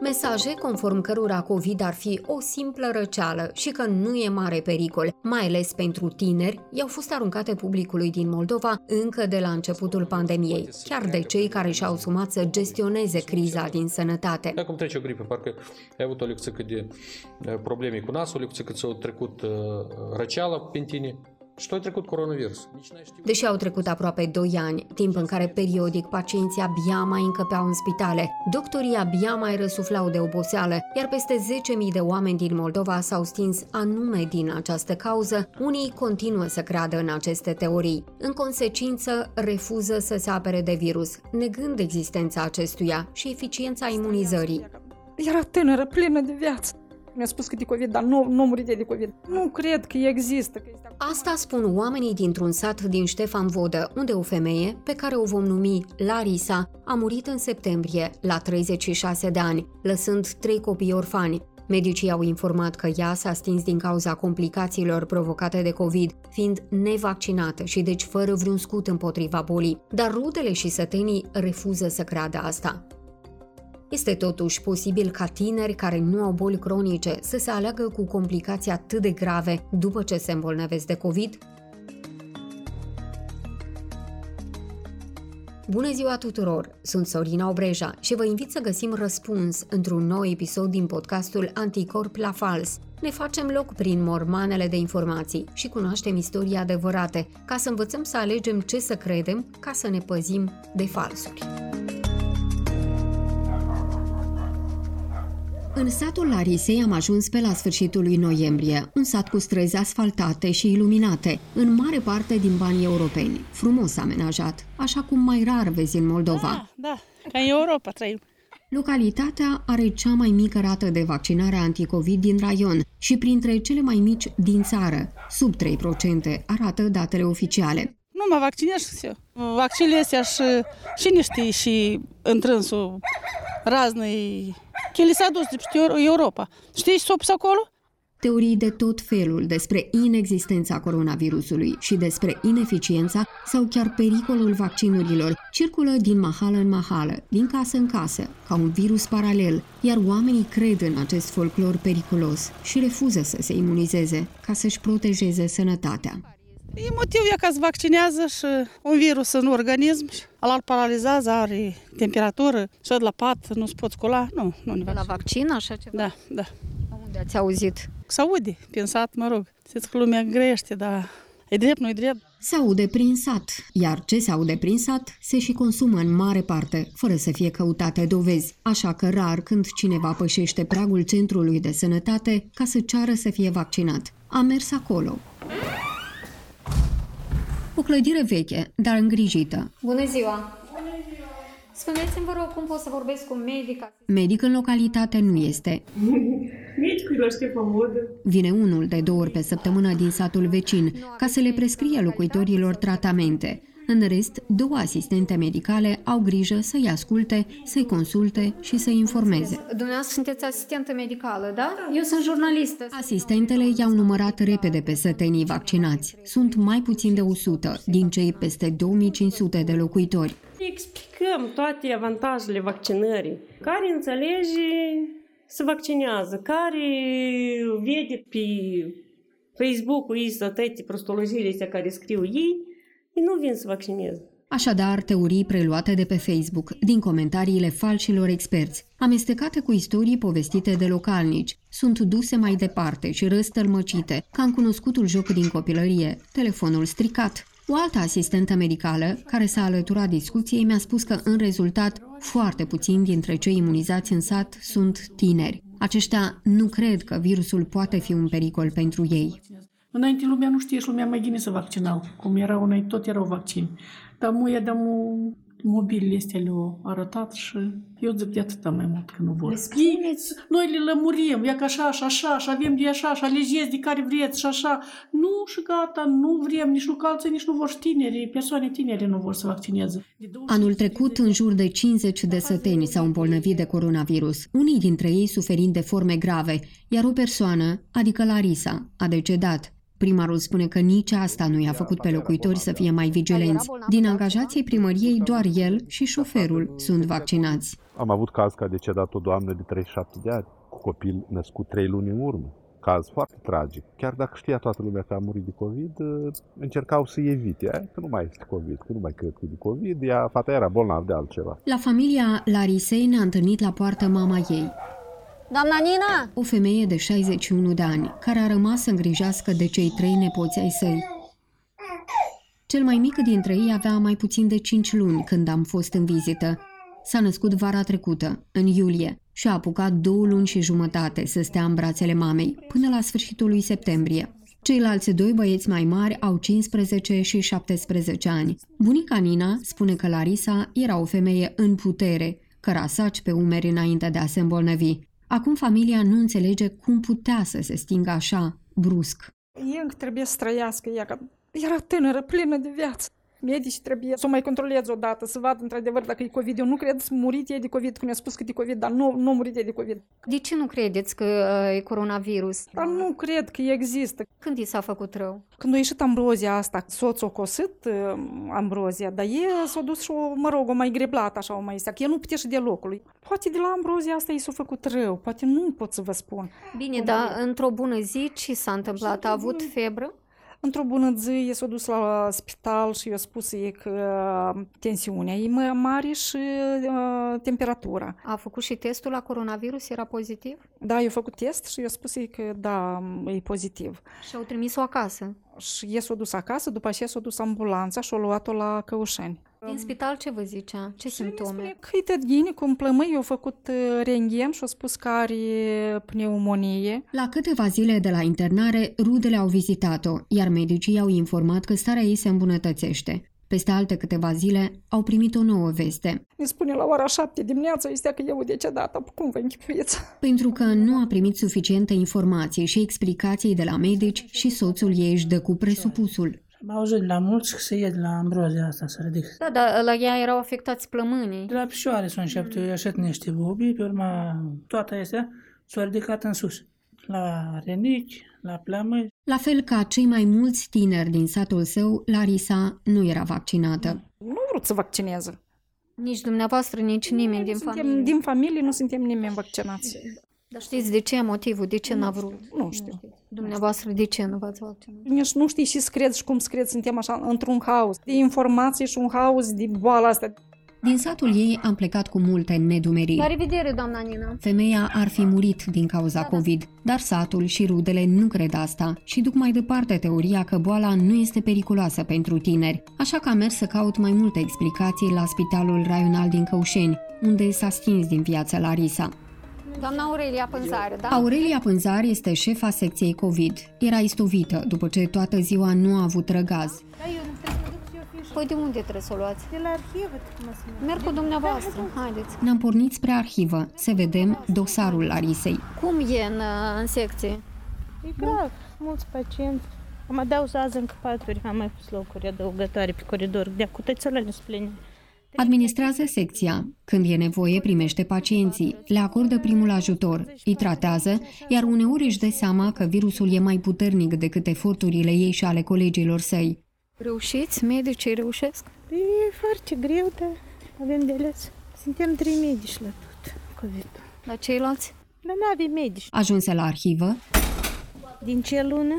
Mesaje conform cărora COVID ar fi o simplă răceală și că nu e mare pericol, mai ales pentru tineri, i-au fost aruncate publicului din Moldova încă de la începutul pandemiei, chiar de cei care și-au sumat să gestioneze criza din sănătate. Acum trece o gripă, parcă ai avut o lecție de eh, probleme cu nasul, o lecție cât s-a trecut uh, răceala pe tine, și tu ai trecut coronavirus. Deși au trecut aproape 2 ani, timp în care periodic pacienții abia mai încăpeau în spitale, doctorii abia mai răsuflau de oboseală, iar peste 10.000 de oameni din Moldova s-au stins anume din această cauză, unii continuă să creadă în aceste teorii. În consecință, refuză să se apere de virus, negând existența acestuia și eficiența imunizării. Era tânără, plină de viață. Mi-a spus că de COVID, dar nu, nu murit de COVID. Nu cred că există. Că este... Asta spun oamenii dintr-un sat din Ștefan Vodă, unde o femeie, pe care o vom numi Larisa, a murit în septembrie, la 36 de ani, lăsând trei copii orfani. Medicii au informat că ea s-a stins din cauza complicațiilor provocate de COVID, fiind nevaccinată și deci fără vreun scut împotriva bolii. Dar rudele și sătenii refuză să creadă asta. Este totuși posibil ca tineri care nu au boli cronice să se aleagă cu complicații atât de grave după ce se îmbolnăvesc de COVID? Bună ziua tuturor! Sunt Sorina Obreja și vă invit să găsim răspuns într-un nou episod din podcastul Anticorp la Fals. Ne facem loc prin mormanele de informații și cunoaștem istorii adevărate, ca să învățăm să alegem ce să credem ca să ne păzim de falsuri. În satul Larisei am ajuns pe la sfârșitul lui noiembrie, un sat cu străzi asfaltate și iluminate, în mare parte din banii europeni, frumos amenajat, așa cum mai rar vezi în Moldova. Da, da, ca în Europa trăim. Localitatea are cea mai mică rată de vaccinare anticovid din raion și printre cele mai mici din țară, sub 3%, arată datele oficiale. Nu mă vaccinez și eu. Vaccinele astea și, și niște și întrânsul raznei El s-a dus de Europa. Știi ce s-a pus acolo? Teorii de tot felul despre inexistența coronavirusului și despre ineficiența sau chiar pericolul vaccinurilor circulă din mahală în mahală, din casă în casă, ca un virus paralel, iar oamenii cred în acest folclor periculos și refuză să se imunizeze ca să-și protejeze sănătatea. E motivul e că se vaccinează și un virus în organism și al paralizează, are temperatură, și la pat, nu se pot scula. Nu, nu ne La vaccin, așa ceva? Da, da. Unde ați auzit? Se aude, prin sat, mă rog. Știți că lumea grește, dar e drept, nu e drept. Se aude prin sat, iar ce se aude prin sat se și consumă în mare parte, fără să fie căutate dovezi, așa că rar când cineva pășește pragul centrului de sănătate ca să ceară să fie vaccinat. Am mers acolo. O clădire veche, dar îngrijită. Bună ziua! Spuneți-mi, vă rog, cum pot să vorbesc cu medic? Medic în localitate nu este. Medicul la Ștefan Vodă. Vine unul de două ori pe săptămână din satul vecin ca să le prescrie locuitorilor tratamente. În rest, două asistente medicale au grijă să-i asculte, să-i consulte și să-i informeze. Dumneavoastră sunteți asistentă medicală, da? Eu sunt jurnalistă. Asistentele i-au numărat repede pe sătenii vaccinați. Sunt mai puțin de 100 din cei peste 2500 de locuitori. Explicăm toate avantajele vaccinării. Care înțelege se vaccinează, care vede pe Facebook-ul ei toate prostologiile astea care scriu ei, ei nu vin să vaccineze. Așadar, teorii preluate de pe Facebook, din comentariile falșilor experți, amestecate cu istorii povestite de localnici, sunt duse mai departe și răstălmăcite, ca în cunoscutul joc din copilărie, telefonul stricat. O altă asistentă medicală, care s-a alăturat discuției, mi-a spus că, în rezultat, foarte puțini dintre cei imunizați în sat sunt tineri. Aceștia nu cred că virusul poate fi un pericol pentru ei. Înainte lumea nu știe și lumea mai bine să vaccinau. Cum erau înainte, tot erau vaccini. Dar muia de mu mobilele astea le-au arătat și eu zic de atâta mai mult că nu vor. Ei, noi le lămurim, ia că așa și așa, și avem de așa, și alegeți de care vreți și așa. Nu și gata, nu vrem, nici nu calță, nici nu vor și tineri, persoane tinere nu vor să vaccineze. Anul trecut, în jur de 50 de săteni s-au îmbolnăvit de coronavirus, unii dintre ei suferind de forme grave, iar o persoană, adică Larisa, a decedat. Primarul spune că nici asta nu i-a făcut pe locuitori să fie mai vigilenți. Din angajații primăriei, doar el și șoferul sunt vaccinați. Am avut caz că a decedat o doamnă de 37 de ani, cu copil născut 3 luni în urmă. Caz foarte tragic. Chiar dacă știa toată lumea că a murit de COVID, încercau să evite. Că nu mai este COVID, că nu mai cred că e de COVID. Ea, fata era bolnav de altceva. La familia Larisei ne-a întâlnit la poartă mama ei. Doamna Nina! O femeie de 61 de ani, care a rămas să îngrijească de cei trei nepoți ai săi. Cel mai mic dintre ei avea mai puțin de 5 luni când am fost în vizită. S-a născut vara trecută, în iulie, și a apucat două luni și jumătate să stea în brațele mamei, până la sfârșitul lui septembrie. Ceilalți doi băieți mai mari au 15 și 17 ani. Bunica Nina spune că Larisa era o femeie în putere, cărasaci pe umeri înainte de a se îmbolnăvi. Acum familia nu înțelege cum putea să se stingă așa, brusc. Încă trebuie să trăiască ea, că era tânără, plină de viață. Medici trebuie să o mai controleze odată, să vadă într-adevăr dacă e COVID. Eu nu cred să murit e de COVID, cum mi-a spus că e de COVID, dar nu, nu murit e de COVID. De ce nu credeți că uh, e coronavirus? Dar nu cred că există. Când i s-a făcut rău? Când a ieșit ambrozia asta, soțul a cosit uh, ambrozia, dar e s-a dus și, o, mă rog, o mai greblat așa, o mai isea, că el nu putea și de locul. Poate de la ambrozia asta i s-a făcut rău, poate nu pot să vă spun. Bine, dar într-o bună zi ce s-a întâmplat? A avut febră? Într-o bună zi, e s-a dus la spital și i-a spus ei că tensiunea e mai mare și uh, temperatura. A făcut și testul la coronavirus? Era pozitiv? Da, i-a făcut test și i-a spus ei că da, e pozitiv. Și au trimis-o acasă? Și e s-a dus acasă, după aceea s-a dus ambulanța și a luat-o la Căușeni. Din spital ce vă zicea? Ce simptome? Că e tădghine, cum plămâi, au făcut renghen și au spus că are pneumonie. La câteva zile de la internare, rudele au vizitat-o, iar medicii au informat că starea ei se îmbunătățește. Peste alte câteva zile au primit o nouă veste. Ne spune la ora 7 dimineața este că eu decedat. Cum vă închipuiți? Pentru că nu a primit suficiente informații și explicații de la medici și soțul ei își dă cu presupusul. Am auzit la mulți că se ied la ambrozia asta să ridic. Da, dar la ea erau afectați plămânii. De la picioare s-au început ieșit niște bubii, pe urma toată este s-a ridicat în sus. La renichi, la plămâni. La fel ca cei mai mulți tineri din satul său, Larisa nu era vaccinată. Nu vrut să vaccineze. Nici dumneavoastră, nici nimeni din suntem, familie. Din familie nu suntem nimeni vaccinați. Dar știți de ce motivul? De ce n-a vrut? Nu știu. Dumneavoastră, de ce nu v-ați vaccinat? Nici nu știi și să crezi și cum să crezi. Suntem așa într-un haos de informații și un haos de boala asta. Din satul ei am plecat cu multe nedumeriri. La revedere, doamna Nina! Femeia ar fi murit din cauza COVID, dar satul și rudele nu cred asta și duc mai departe teoria că boala nu este periculoasă pentru tineri, așa că am mers să caut mai multe explicații la Spitalul Raional din Căușeni, unde s-a stins din viață Larisa. Doamna Aurelia Pânzare, da? Aurelia Pânzar este șefa secției COVID. Era istovită după ce toată ziua nu a avut răgaz. Păi de unde trebuie să o luați? De la arhivă, cum să merg. Merg cu dumneavoastră, haideți. Ne-am pornit spre arhivă să vedem dosarul Larisei. Cum e în, în secție? E grav, mulți pacienți. Am adaus azi încă paturi, am mai pus locuri adăugătoare pe coridor, de acutățele spline. Administrează secția. Când e nevoie, primește pacienții, le acordă primul ajutor, îi tratează, iar uneori își dă seama că virusul e mai puternic decât eforturile ei și ale colegilor săi. Reușiți? Medicii reușesc? E foarte greu, dar avem de ales. Suntem trei medici la tot COVID. La ceilalți? Dar nu avem medici. Ajunse la arhivă, Din ce lună?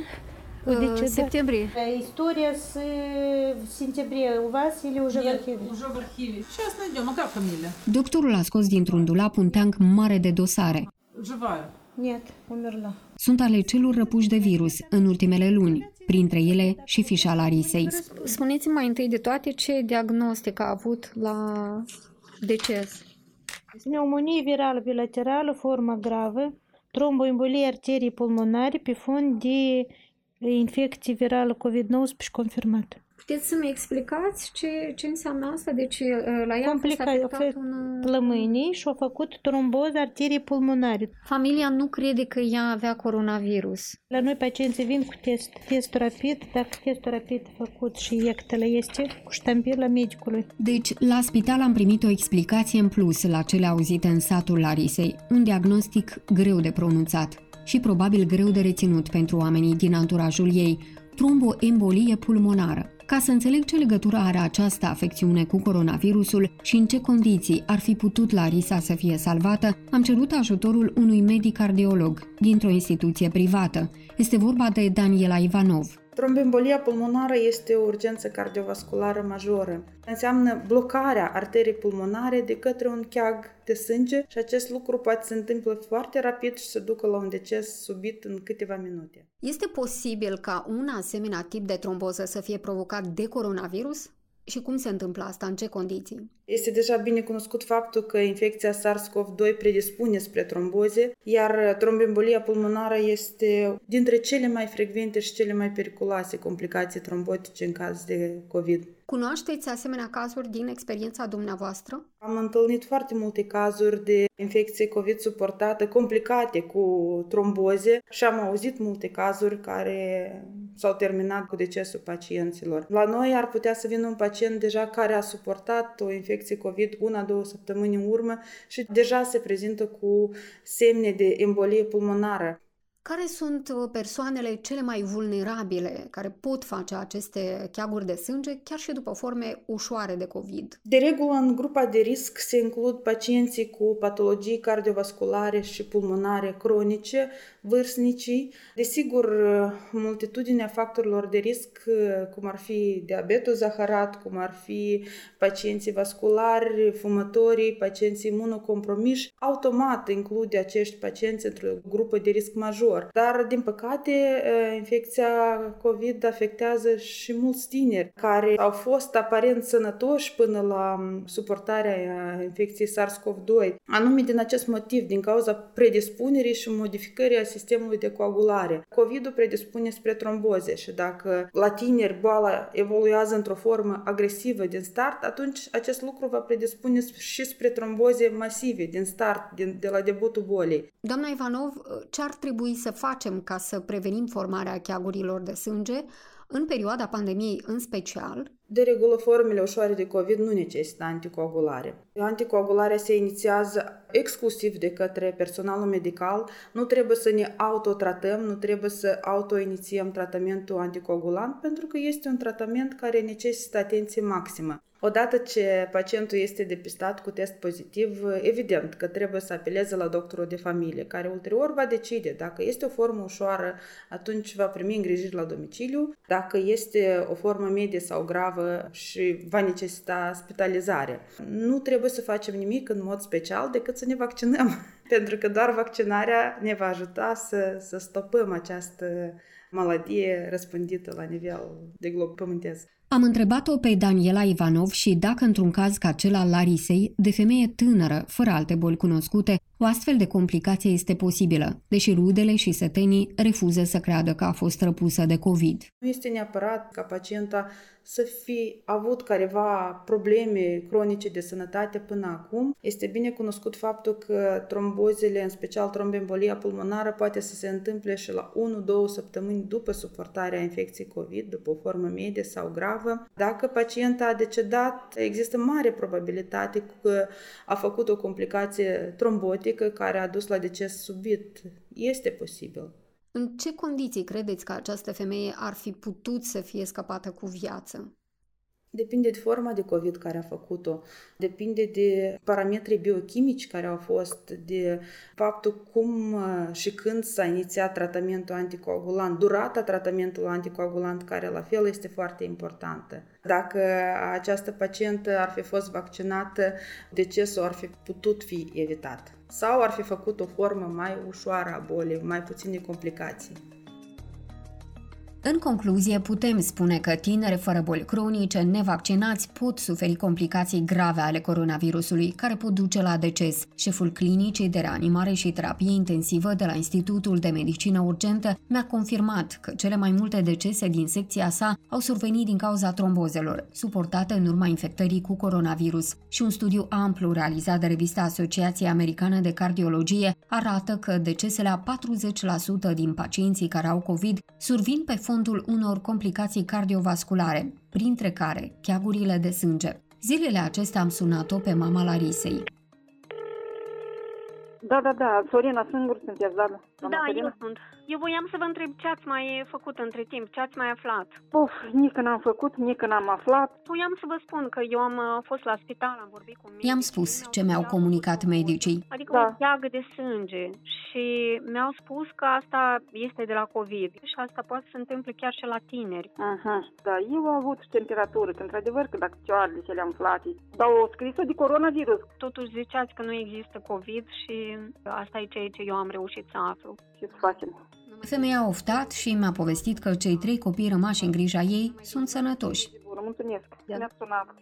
Uh, septembrie. История с сентября у вас или уже в архиве? Уже в архиве. Сейчас найдем. А как фамилия? doctorul a scos dintr-un dulap un teanc mare de dosare. Живая. Нет, умерла. Sunt ale celor răpuși de virus în ultimele luni, printre ele și fișa Larisei. Spuneți-mi mai întâi de toate ce diagnostic a avut la deces. Pneumonie virală bilaterală, formă gravă, tromboembolie arterii pulmonare pe fond de infecție virală COVID-19 confirmată. Puteți să-mi explicați ce, ce înseamnă asta? Deci uh, la ea a fost Complicat, a afectat fost un... uh, plămânii și a făcut tromboză arterii pulmonare. Familia nu crede că ea avea coronavirus. La noi pacienții vin cu test, test rapid, dacă testul rapid făcut și ectele este cu ștampila medicului. Deci, la spital am primit o explicație în plus la cele auzite în satul Larisei, un diagnostic greu de pronunțat și probabil greu de reținut pentru oamenii din anturajul ei, tromboembolie pulmonară. Ca să înțeleg ce legătură are această afecțiune cu coronavirusul și în ce condiții ar fi putut Larisa să fie salvată, am cerut ajutorul unui medic cardiolog dintr-o instituție privată. Este vorba de Daniela Ivanov. Trombembolia pulmonară este o urgență cardiovasculară majoră. Înseamnă blocarea arteriei pulmonare de către un cheag de sânge și acest lucru poate se întâmplă foarte rapid și să ducă la un deces subit în câteva minute. Este posibil ca un asemenea tip de tromboză să fie provocat de coronavirus? Și cum se întâmplă asta? În ce condiții? Este deja bine cunoscut faptul că infecția SARS-CoV-2 predispune spre tromboze, iar trombembolia pulmonară este dintre cele mai frecvente și cele mai periculoase complicații trombotice în caz de COVID. Cunoașteți asemenea cazuri din experiența dumneavoastră? Am întâlnit foarte multe cazuri de infecție COVID suportată complicate cu tromboze și am auzit multe cazuri care s-au terminat cu decesul pacienților. La noi ar putea să vină un pacient deja care a suportat o infecție COVID una-două săptămâni în urmă și deja se prezintă cu semne de embolie pulmonară. Care sunt uh, persoanele cele mai vulnerabile care pot face aceste cheaguri de sânge chiar și după forme ușoare de COVID? De regulă, în grupa de risc se includ pacienții cu patologii cardiovasculare și pulmonare cronice, vârstnicii. Desigur, uh, multitudinea factorilor de risc, uh, cum ar fi diabetul zaharat, cum ar fi pacienții vasculari, fumătorii, pacienții imunocompromiși, automat include acești pacienți într-o grupă de risc major major. Dar, din păcate, infecția COVID afectează și mulți tineri care au fost aparent sănătoși până la suportarea infecției SARS-CoV-2, anume din acest motiv, din cauza predispunerii și modificării a sistemului de coagulare. COVID-ul predispune spre tromboze și dacă la tineri boala evoluează într-o formă agresivă din start, atunci acest lucru va predispune și spre tromboze masive din start, din, de la debutul bolii. Doamna Ivanov, ce ar trebui să facem ca să prevenim formarea cheagurilor de sânge, în perioada pandemiei în special? De regulă, formele ușoare de COVID nu necesită anticoagulare. Anticoagularea se inițiază exclusiv de către personalul medical. Nu trebuie să ne autotratăm, nu trebuie să autoinițiem tratamentul anticoagulant, pentru că este un tratament care necesită atenție maximă. Odată ce pacientul este depistat cu test pozitiv, evident că trebuie să apeleze la doctorul de familie, care ulterior va decide dacă este o formă ușoară, atunci va primi îngrijiri la domiciliu, dacă este o formă medie sau gravă și va necesita spitalizare. Nu trebuie să facem nimic în mod special decât să ne vaccinăm, pentru că doar vaccinarea ne va ajuta să, să stopăm această maladie răspândită la nivel de glob pământesc. Am întrebat-o pe Daniela Ivanov și dacă într-un caz ca cel al Larisei, de femeie tânără, fără alte boli cunoscute, o astfel de complicație este posibilă, deși rudele și setenii refuză să creadă că a fost răpusă de COVID. Nu este neapărat ca pacienta să fi avut careva probleme cronice de sănătate până acum. Este bine cunoscut faptul că trombozele, în special trombembolia pulmonară, poate să se întâmple și la 1-2 săptămâni după suportarea infecției COVID, după o formă medie sau gravă. Dacă pacienta a decedat, există mare probabilitate că a făcut o complicație trombotică care a dus la deces subit. Este posibil. În ce condiții credeți că această femeie ar fi putut să fie scăpată cu viață? Depinde de forma de COVID care a făcut-o, depinde de parametrii biochimici care au fost, de faptul cum uh, și când s-a inițiat tratamentul anticoagulant, durata tratamentului anticoagulant, care la fel este foarte importantă. Dacă această pacientă ar fi fost vaccinată, decesul ar fi putut fi evitat sau ar fi făcut o formă mai ușoară a bolii, mai puține complicații. În concluzie, putem spune că tineri fără boli cronice, nevaccinați, pot suferi complicații grave ale coronavirusului, care pot duce la deces. Șeful clinicii de reanimare și terapie intensivă de la Institutul de Medicină Urgentă mi-a confirmat că cele mai multe decese din secția sa au survenit din cauza trombozelor, suportate în urma infectării cu coronavirus. Și un studiu amplu realizat de revista Asociației Americană de Cardiologie arată că decesele a 40% din pacienții care au COVID survin pe fondul unor complicații cardiovasculare, printre care cheagurile de sânge. Zilele acestea am sunat-o pe mama Larisei. Da, da, da, Sorina, singur sunteți, da? Da, Sorina? eu sunt. Eu voiam să vă întreb ce ați mai făcut între timp, ce ați mai aflat. Of, nici n-am făcut, nici n-am aflat. Voiam să vă spun că eu am uh, fost la spital, am vorbit cu medici. I-am spus ce mi-au comunicat medicii. Adică da. o teagă de sânge și mi-au spus că asta este de la COVID și asta poate să se întâmple chiar și la tineri. Aha, da, eu am avut temperatură, că într-adevăr că dacă cioarele cele umflate, dar o scris-o de coronavirus. Totuși ziceați că nu există COVID și asta e ceea ce eu am reușit să aflu. Ce să facem? Femeia a oftat și mi-a povestit că cei trei copii rămași în grija ei sunt sănătoși. Bună, mulțumesc. Ne-a sunat.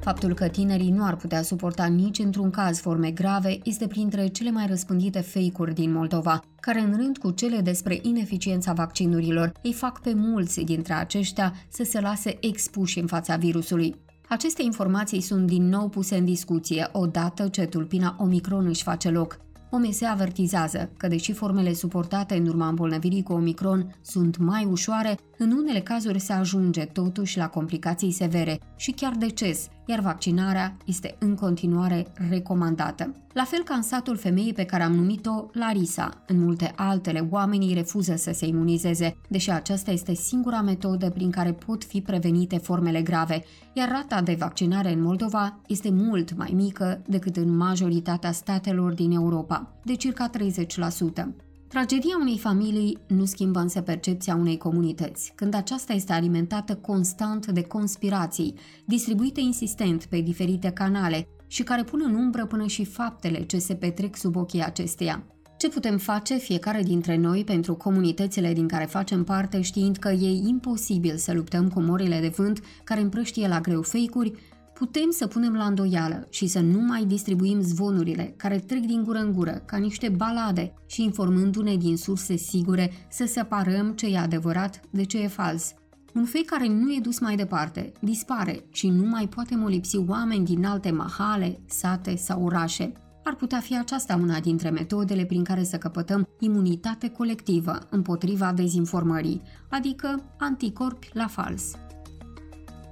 Faptul că tinerii nu ar putea suporta nici într-un caz forme grave este printre cele mai răspândite fake-uri din Moldova, care în rând cu cele despre ineficiența vaccinurilor îi fac pe mulți dintre aceștia să se lase expuși în fața virusului. Aceste informații sunt din nou puse în discuție odată ce tulpina Omicron își face loc. OMS avertizează că deși formele suportate în urma îmbolnăvirii cu Omicron sunt mai ușoare, în unele cazuri se ajunge totuși la complicații severe și chiar deces, iar vaccinarea este în continuare recomandată. La fel ca în satul femeii pe care am numit-o Larisa, în multe altele oamenii refuză să se imunizeze, deși aceasta este singura metodă prin care pot fi prevenite formele grave, iar rata de vaccinare în Moldova este mult mai mică decât în majoritatea statelor din Europa, de circa 30%. Tragedia unei familii nu schimbă însă percepția unei comunități, când aceasta este alimentată constant de conspirații, distribuite insistent pe diferite canale și care pun în umbră până și faptele ce se petrec sub ochii acesteia. Ce putem face fiecare dintre noi pentru comunitățile din care facem parte știind că e imposibil să luptăm cu morile de vânt care împrăștie la greu fake-uri, putem să punem la îndoială și să nu mai distribuim zvonurile care trec din gură în gură ca niște balade și informându-ne din surse sigure să separăm ce e adevărat de ce e fals. Un fake care nu e dus mai departe, dispare și nu mai poate molipsi oameni din alte mahale, sate sau orașe. Ar putea fi aceasta una dintre metodele prin care să căpătăm imunitate colectivă împotriva dezinformării, adică anticorpi la fals.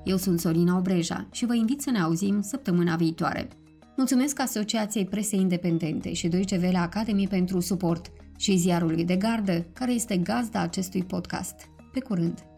Eu sunt Sorina Obreja și vă invit să ne auzim săptămâna viitoare. Mulțumesc Asociației Presei Independente și Deutsche Welle Academy pentru suport și ziarului de gardă, care este gazda acestui podcast. Pe curând!